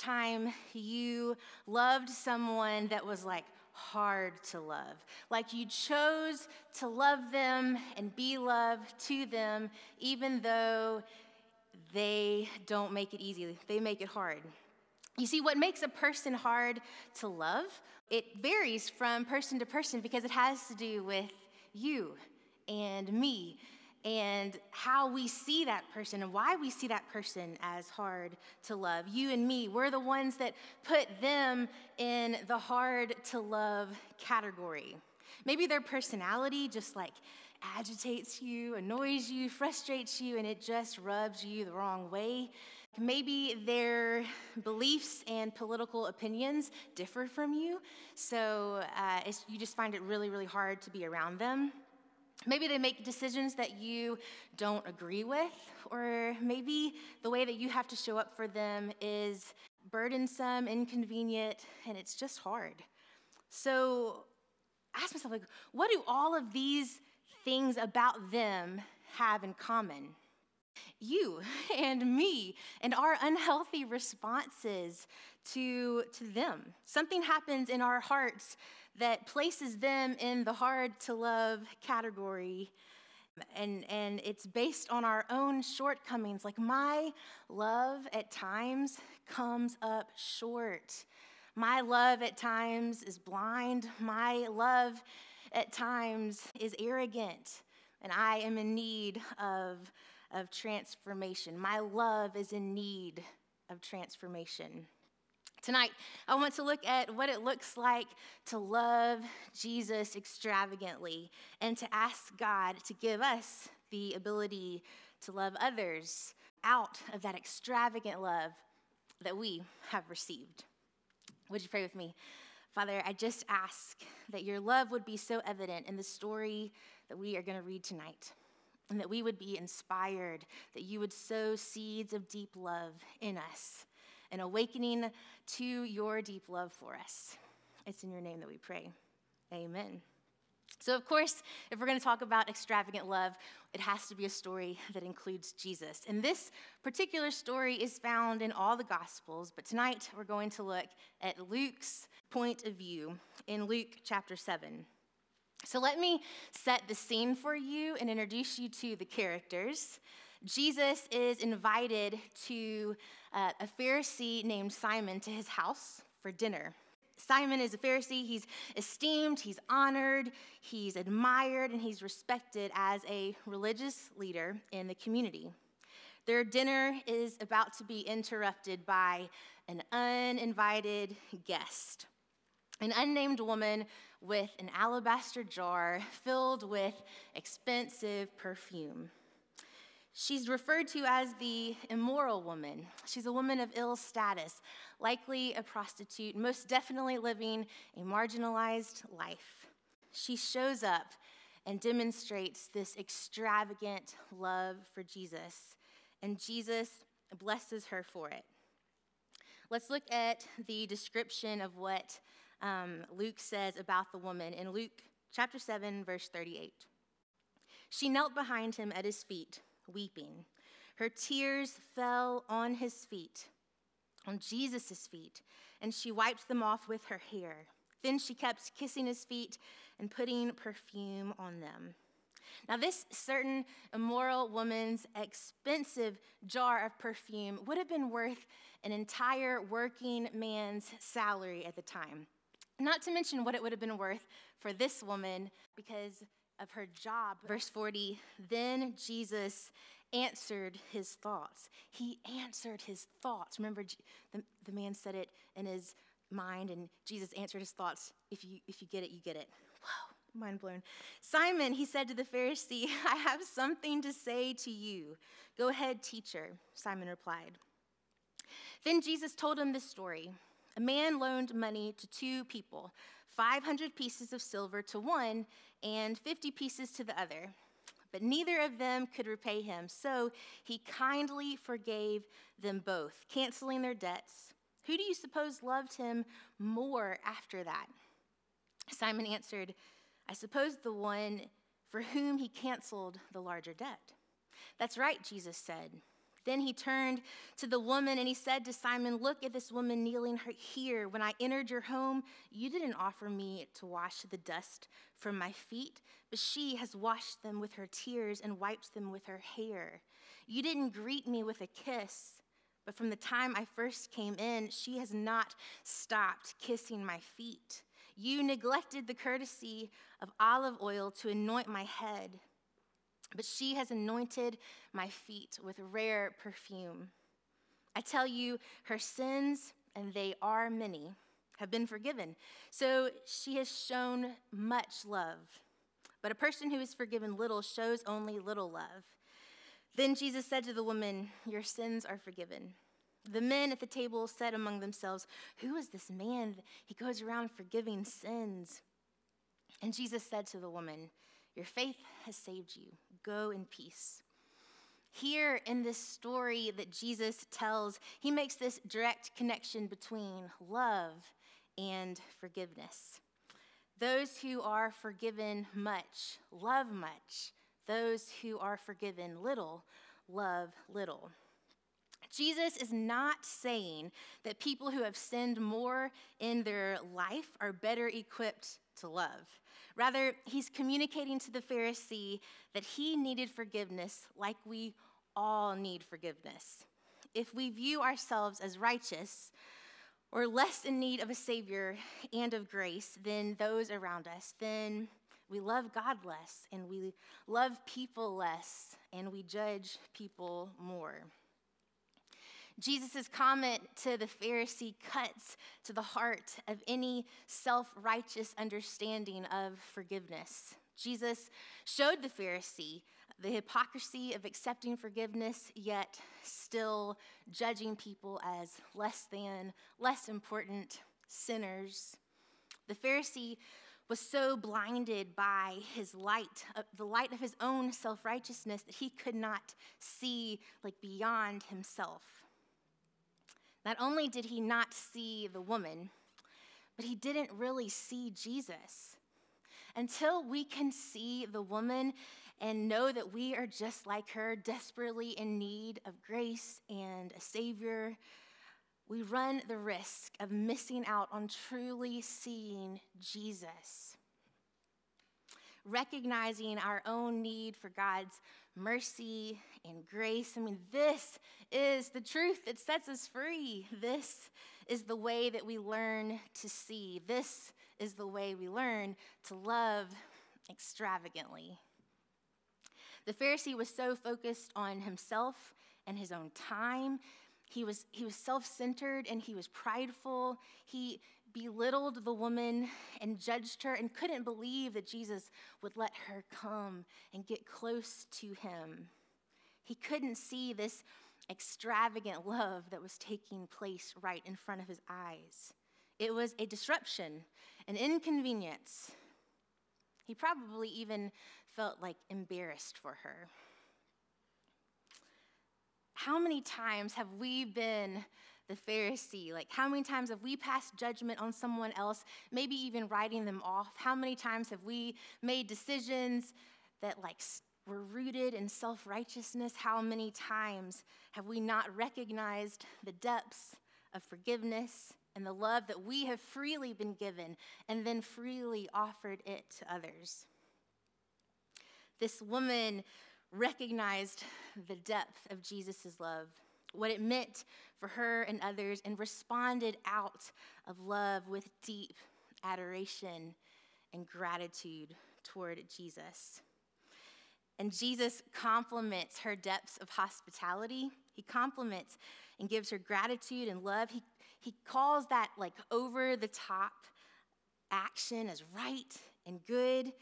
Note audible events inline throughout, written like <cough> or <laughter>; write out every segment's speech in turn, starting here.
time you loved someone that was like hard to love? Like you chose to love them and be loved to them, even though they don't make it easy, they make it hard. You see, what makes a person hard to love, it varies from person to person because it has to do with you and me and how we see that person and why we see that person as hard to love. You and me, we're the ones that put them in the hard to love category. Maybe their personality just like agitates you, annoys you, frustrates you, and it just rubs you the wrong way. Maybe their beliefs and political opinions differ from you, so uh, you just find it really, really hard to be around them. Maybe they make decisions that you don't agree with, or maybe the way that you have to show up for them is burdensome, inconvenient, and it's just hard. So ask myself, like, what do all of these things about them have in common? You <laughs> and me and our unhealthy responses to, to them. Something happens in our hearts that places them in the hard to love category. And, and it's based on our own shortcomings. Like, my love at times comes up short. My love at times is blind. My love at times is arrogant. And I am in need of, of transformation. My love is in need of transformation. Tonight, I want to look at what it looks like to love Jesus extravagantly and to ask God to give us the ability to love others out of that extravagant love that we have received. Would you pray with me? Father, I just ask that your love would be so evident in the story that we are going to read tonight, and that we would be inspired, that you would sow seeds of deep love in us an awakening to your deep love for us. It's in your name that we pray. Amen. So, of course, if we're going to talk about extravagant love, it has to be a story that includes Jesus. And this particular story is found in all the Gospels, but tonight we're going to look at Luke's point of view in Luke chapter 7. So, let me set the scene for you and introduce you to the characters. Jesus is invited to uh, a Pharisee named Simon to his house for dinner. Simon is a Pharisee. He's esteemed, he's honored, he's admired, and he's respected as a religious leader in the community. Their dinner is about to be interrupted by an uninvited guest, an unnamed woman with an alabaster jar filled with expensive perfume. She's referred to as the immoral woman. She's a woman of ill status, likely a prostitute, most definitely living a marginalized life. She shows up and demonstrates this extravagant love for Jesus, and Jesus blesses her for it. Let's look at the description of what um, Luke says about the woman in Luke chapter 7, verse 38. She knelt behind him at his feet weeping. Her tears fell on his feet, on Jesus' feet, and she wiped them off with her hair. Then she kept kissing his feet and putting perfume on them. Now, this certain immoral woman's expensive jar of perfume would have been worth an entire working man's salary at the time. Not to mention what it would have been worth for this woman because of her job. Verse 40 Then Jesus answered his thoughts. He answered his thoughts. Remember, the, the man said it in his mind, and Jesus answered his thoughts. If you, if you get it, you get it. Whoa, mind blown. Simon, he said to the Pharisee, I have something to say to you. Go ahead, teacher, Simon replied. Then Jesus told him this story. A man loaned money to two people 500 pieces of silver to one and 50 pieces to the other. But neither of them could repay him, so he kindly forgave them both, canceling their debts. Who do you suppose loved him more after that? Simon answered, I suppose the one for whom he canceled the larger debt. That's right, Jesus said. Then he turned to the woman and he said to Simon, Look at this woman kneeling here. When I entered your home, you didn't offer me to wash the dust from my feet, but she has washed them with her tears and wiped them with her hair. You didn't greet me with a kiss, but from the time I first came in, she has not stopped kissing my feet. You neglected the courtesy of olive oil to anoint my head but she has anointed my feet with rare perfume. I tell you, her sins, and they are many, have been forgiven. So she has shown much love. But a person who is forgiven little shows only little love. Then Jesus said to the woman, Your sins are forgiven. The men at the table said among themselves, Who is this man? He goes around forgiving sins. And Jesus said to the woman, Your faith has saved you. Go in peace. Here in this story that Jesus tells, he makes this direct connection between love and forgiveness. Those who are forgiven much love much. Those who are forgiven little love little. Jesus is not saying that people who have sinned more in their life are better equipped to love. Rather, he's communicating to the Pharisee that he needed forgiveness like we all need forgiveness. If we view ourselves as righteous or less in need of a Savior and of grace than those around us, then we love God less and we love people less and we judge people more. Jesus' comment to the Pharisee cuts to the heart of any self righteous understanding of forgiveness. Jesus showed the Pharisee the hypocrisy of accepting forgiveness, yet still judging people as less than, less important sinners. The Pharisee was so blinded by his light, uh, the light of his own self righteousness, that he could not see like beyond himself. Not only did he not see the woman, but he didn't really see Jesus. Until we can see the woman and know that we are just like her, desperately in need of grace and a Savior, we run the risk of missing out on truly seeing Jesus. Recognizing our own need for God's mercy and grace. I mean, this is the truth that sets us free. This is the way that we learn to see. This is the way we learn to love extravagantly. The Pharisee was so focused on himself and his own time. He was, he was self centered and he was prideful. He belittled the woman and judged her and couldn't believe that Jesus would let her come and get close to him. He couldn't see this extravagant love that was taking place right in front of his eyes. It was a disruption, an inconvenience. He probably even felt like embarrassed for her. How many times have we been the Pharisee? Like, how many times have we passed judgment on someone else, maybe even writing them off? How many times have we made decisions that, like, were rooted in self righteousness? How many times have we not recognized the depths of forgiveness and the love that we have freely been given and then freely offered it to others? This woman recognized the depth of Jesus' love, what it meant for her and others, and responded out of love with deep adoration and gratitude toward Jesus. And Jesus compliments her depths of hospitality. He compliments and gives her gratitude and love. He, he calls that like over the top action as right and good.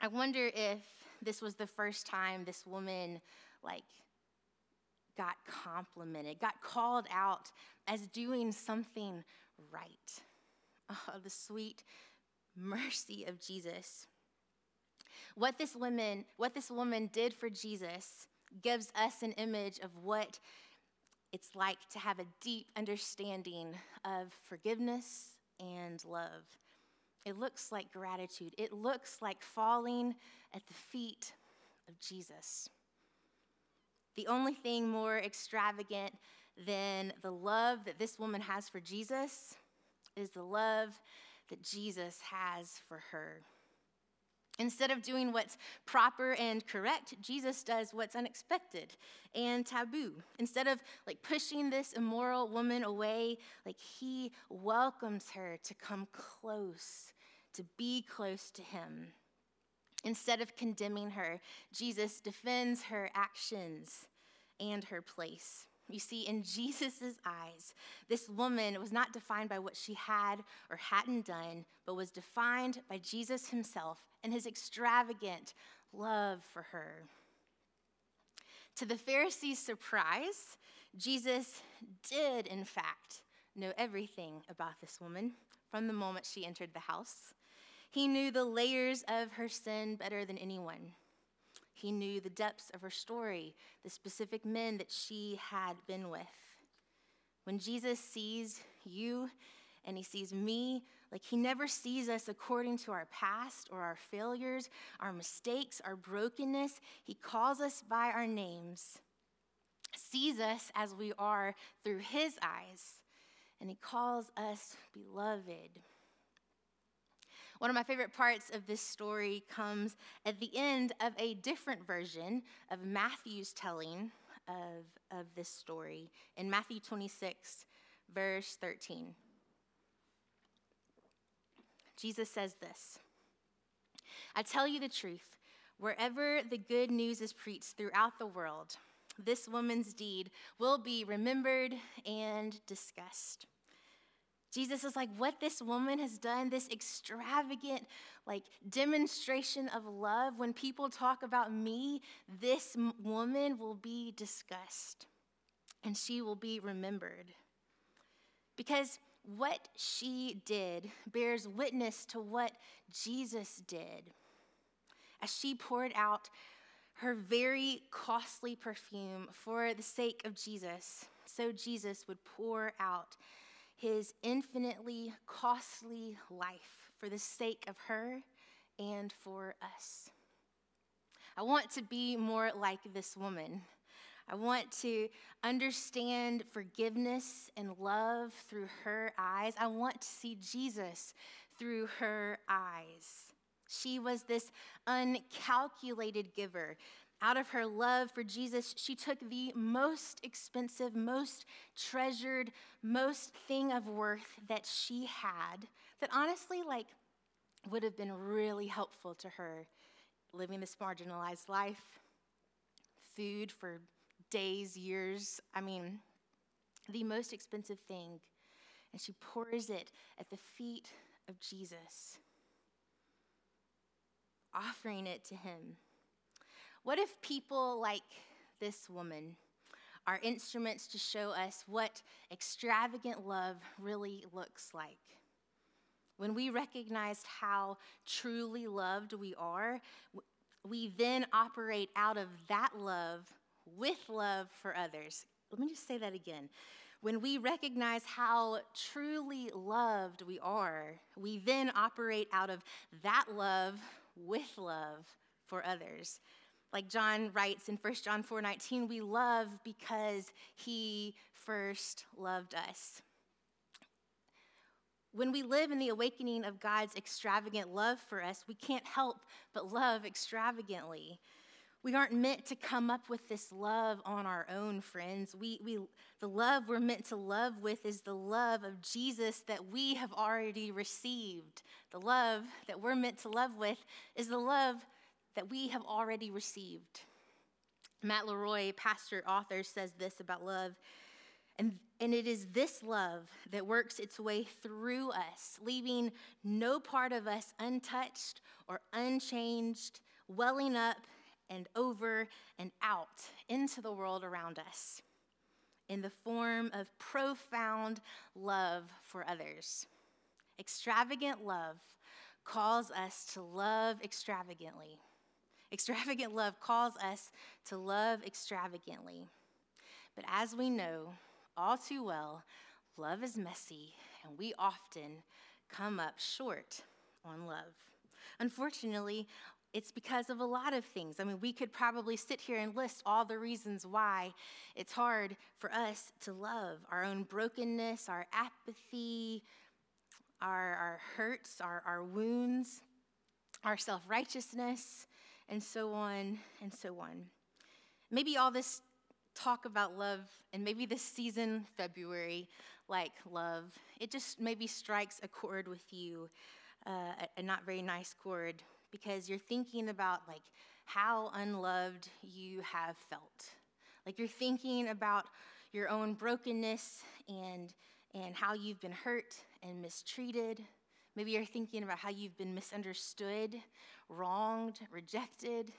I wonder if this was the first time this woman like got complimented, got called out as doing something right. Oh, the sweet mercy of Jesus. What this woman, what this woman did for Jesus gives us an image of what it's like to have a deep understanding of forgiveness and love. It looks like gratitude. It looks like falling at the feet of Jesus. The only thing more extravagant than the love that this woman has for Jesus is the love that Jesus has for her. Instead of doing what's proper and correct, Jesus does what's unexpected and taboo. Instead of like pushing this immoral woman away, like he welcomes her to come close, to be close to him. Instead of condemning her, Jesus defends her actions and her place. You see, in Jesus' eyes, this woman was not defined by what she had or hadn't done, but was defined by Jesus himself and his extravagant love for her. To the Pharisees' surprise, Jesus did, in fact, know everything about this woman from the moment she entered the house. He knew the layers of her sin better than anyone. He knew the depths of her story, the specific men that she had been with. When Jesus sees you and he sees me, like he never sees us according to our past or our failures, our mistakes, our brokenness. He calls us by our names, sees us as we are through his eyes, and he calls us beloved. One of my favorite parts of this story comes at the end of a different version of Matthew's telling of, of this story in Matthew 26, verse 13. Jesus says this I tell you the truth, wherever the good news is preached throughout the world, this woman's deed will be remembered and discussed. Jesus is like, what this woman has done, this extravagant, like, demonstration of love, when people talk about me, this woman will be discussed and she will be remembered. Because what she did bears witness to what Jesus did. As she poured out her very costly perfume for the sake of Jesus, so Jesus would pour out his infinitely costly life for the sake of her and for us. I want to be more like this woman. I want to understand forgiveness and love through her eyes. I want to see Jesus through her eyes. She was this uncalculated giver out of her love for Jesus, she took the most expensive, most treasured, most thing of worth that she had that honestly, like, would have been really helpful to her living this marginalized life, food for days, years. I mean, the most expensive thing. And she pours it at the feet of Jesus, offering it to him. What if people like this woman are instruments to show us what extravagant love really looks like? When we recognized how truly loved we are, we then operate out of that love with love for others. Let me just say that again. When we recognize how truly loved we are, we then operate out of that love with love for others. Like John writes in 1 John 4:19, we love because he first loved us. When we live in the awakening of God's extravagant love for us, we can't help but love extravagantly. We aren't meant to come up with this love on our own, friends. We, we, the love we're meant to love with is the love of Jesus that we have already received. The love that we're meant to love with is the love that we have already received. Matt LeRoy, pastor, author, says this about love. And, and it is this love that works its way through us, leaving no part of us untouched or unchanged, welling up and over and out into the world around us in the form of profound love for others. Extravagant love calls us to love extravagantly. Extravagant love calls us to love extravagantly. But as we know all too well, love is messy, and we often come up short on love. Unfortunately, it's because of a lot of things. I mean, we could probably sit here and list all the reasons why it's hard for us to love our own brokenness, our apathy, our, our hurts, our, our wounds, our self righteousness, and so on and so on. Maybe all this talk about love, and maybe this season, February, like love, it just maybe strikes a chord with you, uh, a, a not very nice chord because you're thinking about like how unloved you have felt. Like you're thinking about your own brokenness and and how you've been hurt and mistreated. Maybe you're thinking about how you've been misunderstood, wronged, rejected.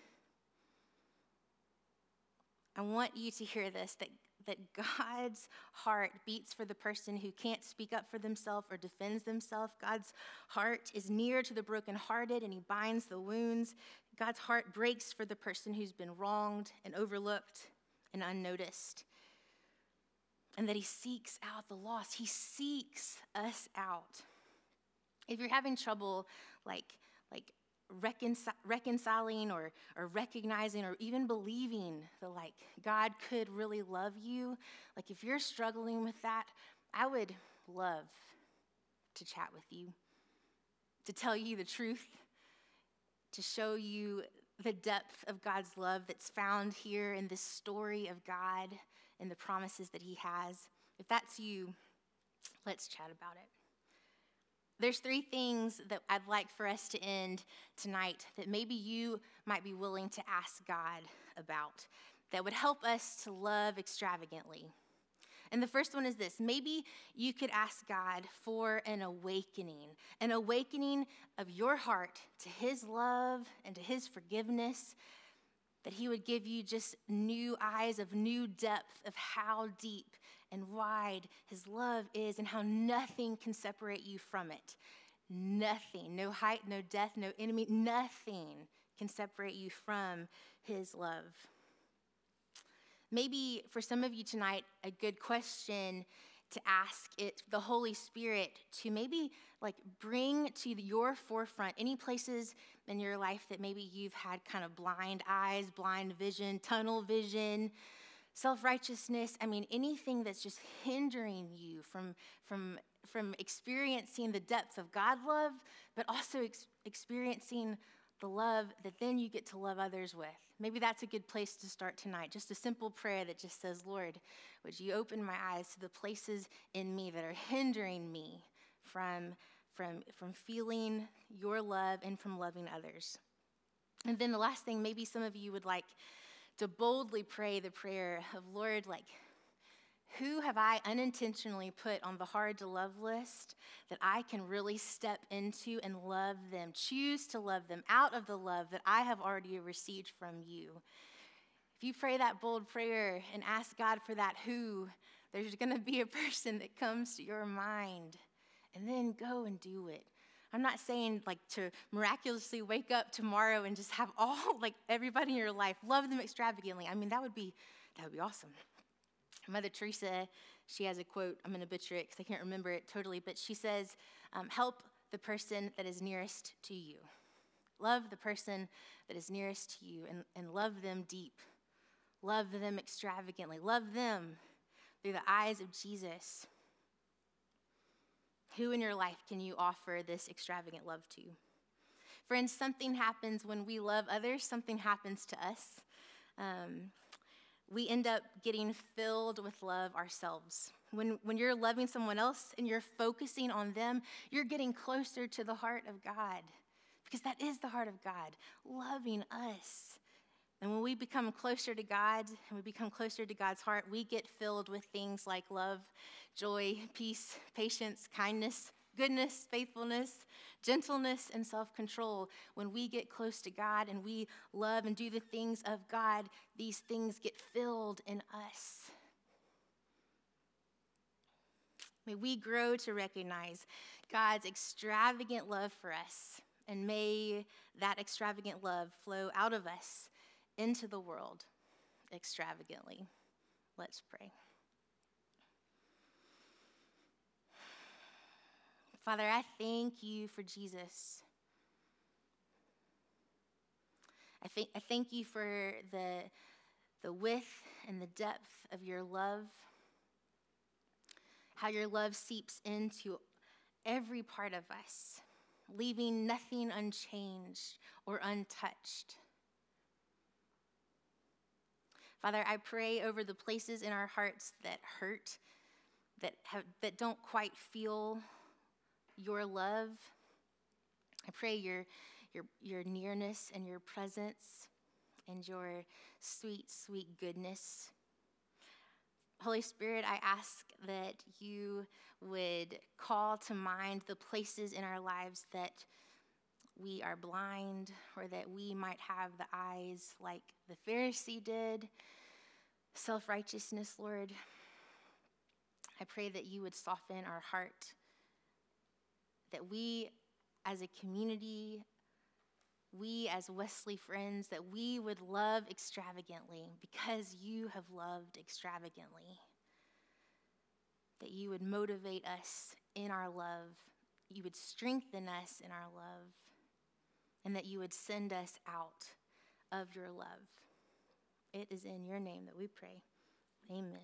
I want you to hear this that that God's heart beats for the person who can't speak up for themselves or defends themselves. God's heart is near to the brokenhearted and he binds the wounds. God's heart breaks for the person who's been wronged and overlooked and unnoticed. And that he seeks out the lost. He seeks us out. If you're having trouble, like, like reconcil- reconciling or, or recognizing or even believing that like god could really love you like if you're struggling with that i would love to chat with you to tell you the truth to show you the depth of god's love that's found here in this story of god and the promises that he has. If that's you let's chat about it there's three things that I'd like for us to end tonight that maybe you might be willing to ask God about that would help us to love extravagantly. And the first one is this maybe you could ask God for an awakening, an awakening of your heart to His love and to His forgiveness, that He would give you just new eyes of new depth of how deep and wide his love is and how nothing can separate you from it. Nothing, no height, no death, no enemy, nothing can separate you from his love. Maybe for some of you tonight, a good question to ask it the Holy Spirit to maybe like bring to your forefront any places in your life that maybe you've had kind of blind eyes, blind vision, tunnel vision, self righteousness, I mean, anything that's just hindering you from, from, from experiencing the depth of God love, but also ex- experiencing the love that then you get to love others with. Maybe that's a good place to start tonight. Just a simple prayer that just says, Lord, would you open my eyes to the places in me that are hindering me from, from, from feeling your love and from loving others? And then the last thing, maybe some of you would like to boldly pray the prayer of, Lord, like, who have I unintentionally put on the hard to love list that I can really step into and love them, choose to love them out of the love that I have already received from you? If you pray that bold prayer and ask God for that who, there's going to be a <laughs> person that comes to your mind. And then go and do it. I'm not saying like to miraculously wake up tomorrow and just have all <laughs> like everybody in your life love them extravagantly. I mean, that would be that would be awesome. Mother Teresa, she has a quote. I'm to butcher it because I can't remember it totally, but she says, um, "Help the person that is nearest to you. Love the person that is nearest to you, and, and love them deep. Love them extravagantly. Love them through the eyes of Jesus." Who in your life can you offer this extravagant love to? Friends, something happens when we love others, something happens to us. Um, we end up getting filled with love ourselves. When, when you're loving someone else and you're focusing on them, you're getting closer to the heart of God because that is the heart of God, loving us. And when we become closer to God and we become closer to God's heart, we get filled with things like love, joy, peace, patience, kindness, goodness, faithfulness, gentleness, and self control. When we get close to God and we love and do the things of God, these things get filled in us. May we grow to recognize God's extravagant love for us, and may that extravagant love flow out of us into the world extravagantly. Let's pray. Father, I thank you for Jesus. th- I thank you for the, the width and the depth of your love, how your love seeps into every part of us, leaving nothing unchanged or untouched. Father, I pray over the places in our hearts that hurt, that, have, that don't quite feel your love. I pray your, your, your nearness and your presence and your sweet, sweet goodness. Holy Spirit, I ask that you would call to mind the places in our lives that we are blind or that we might have the eyes like the Pharisee did self righteousness, Lord. I pray that you would soften our heart, that we as a community, we as Wesley friends, that we would love extravagantly because you have loved extravagantly. That you would motivate us in our love, you would strengthen us in our love, and that you would send us out of your love. It is in your name that we pray. Amen.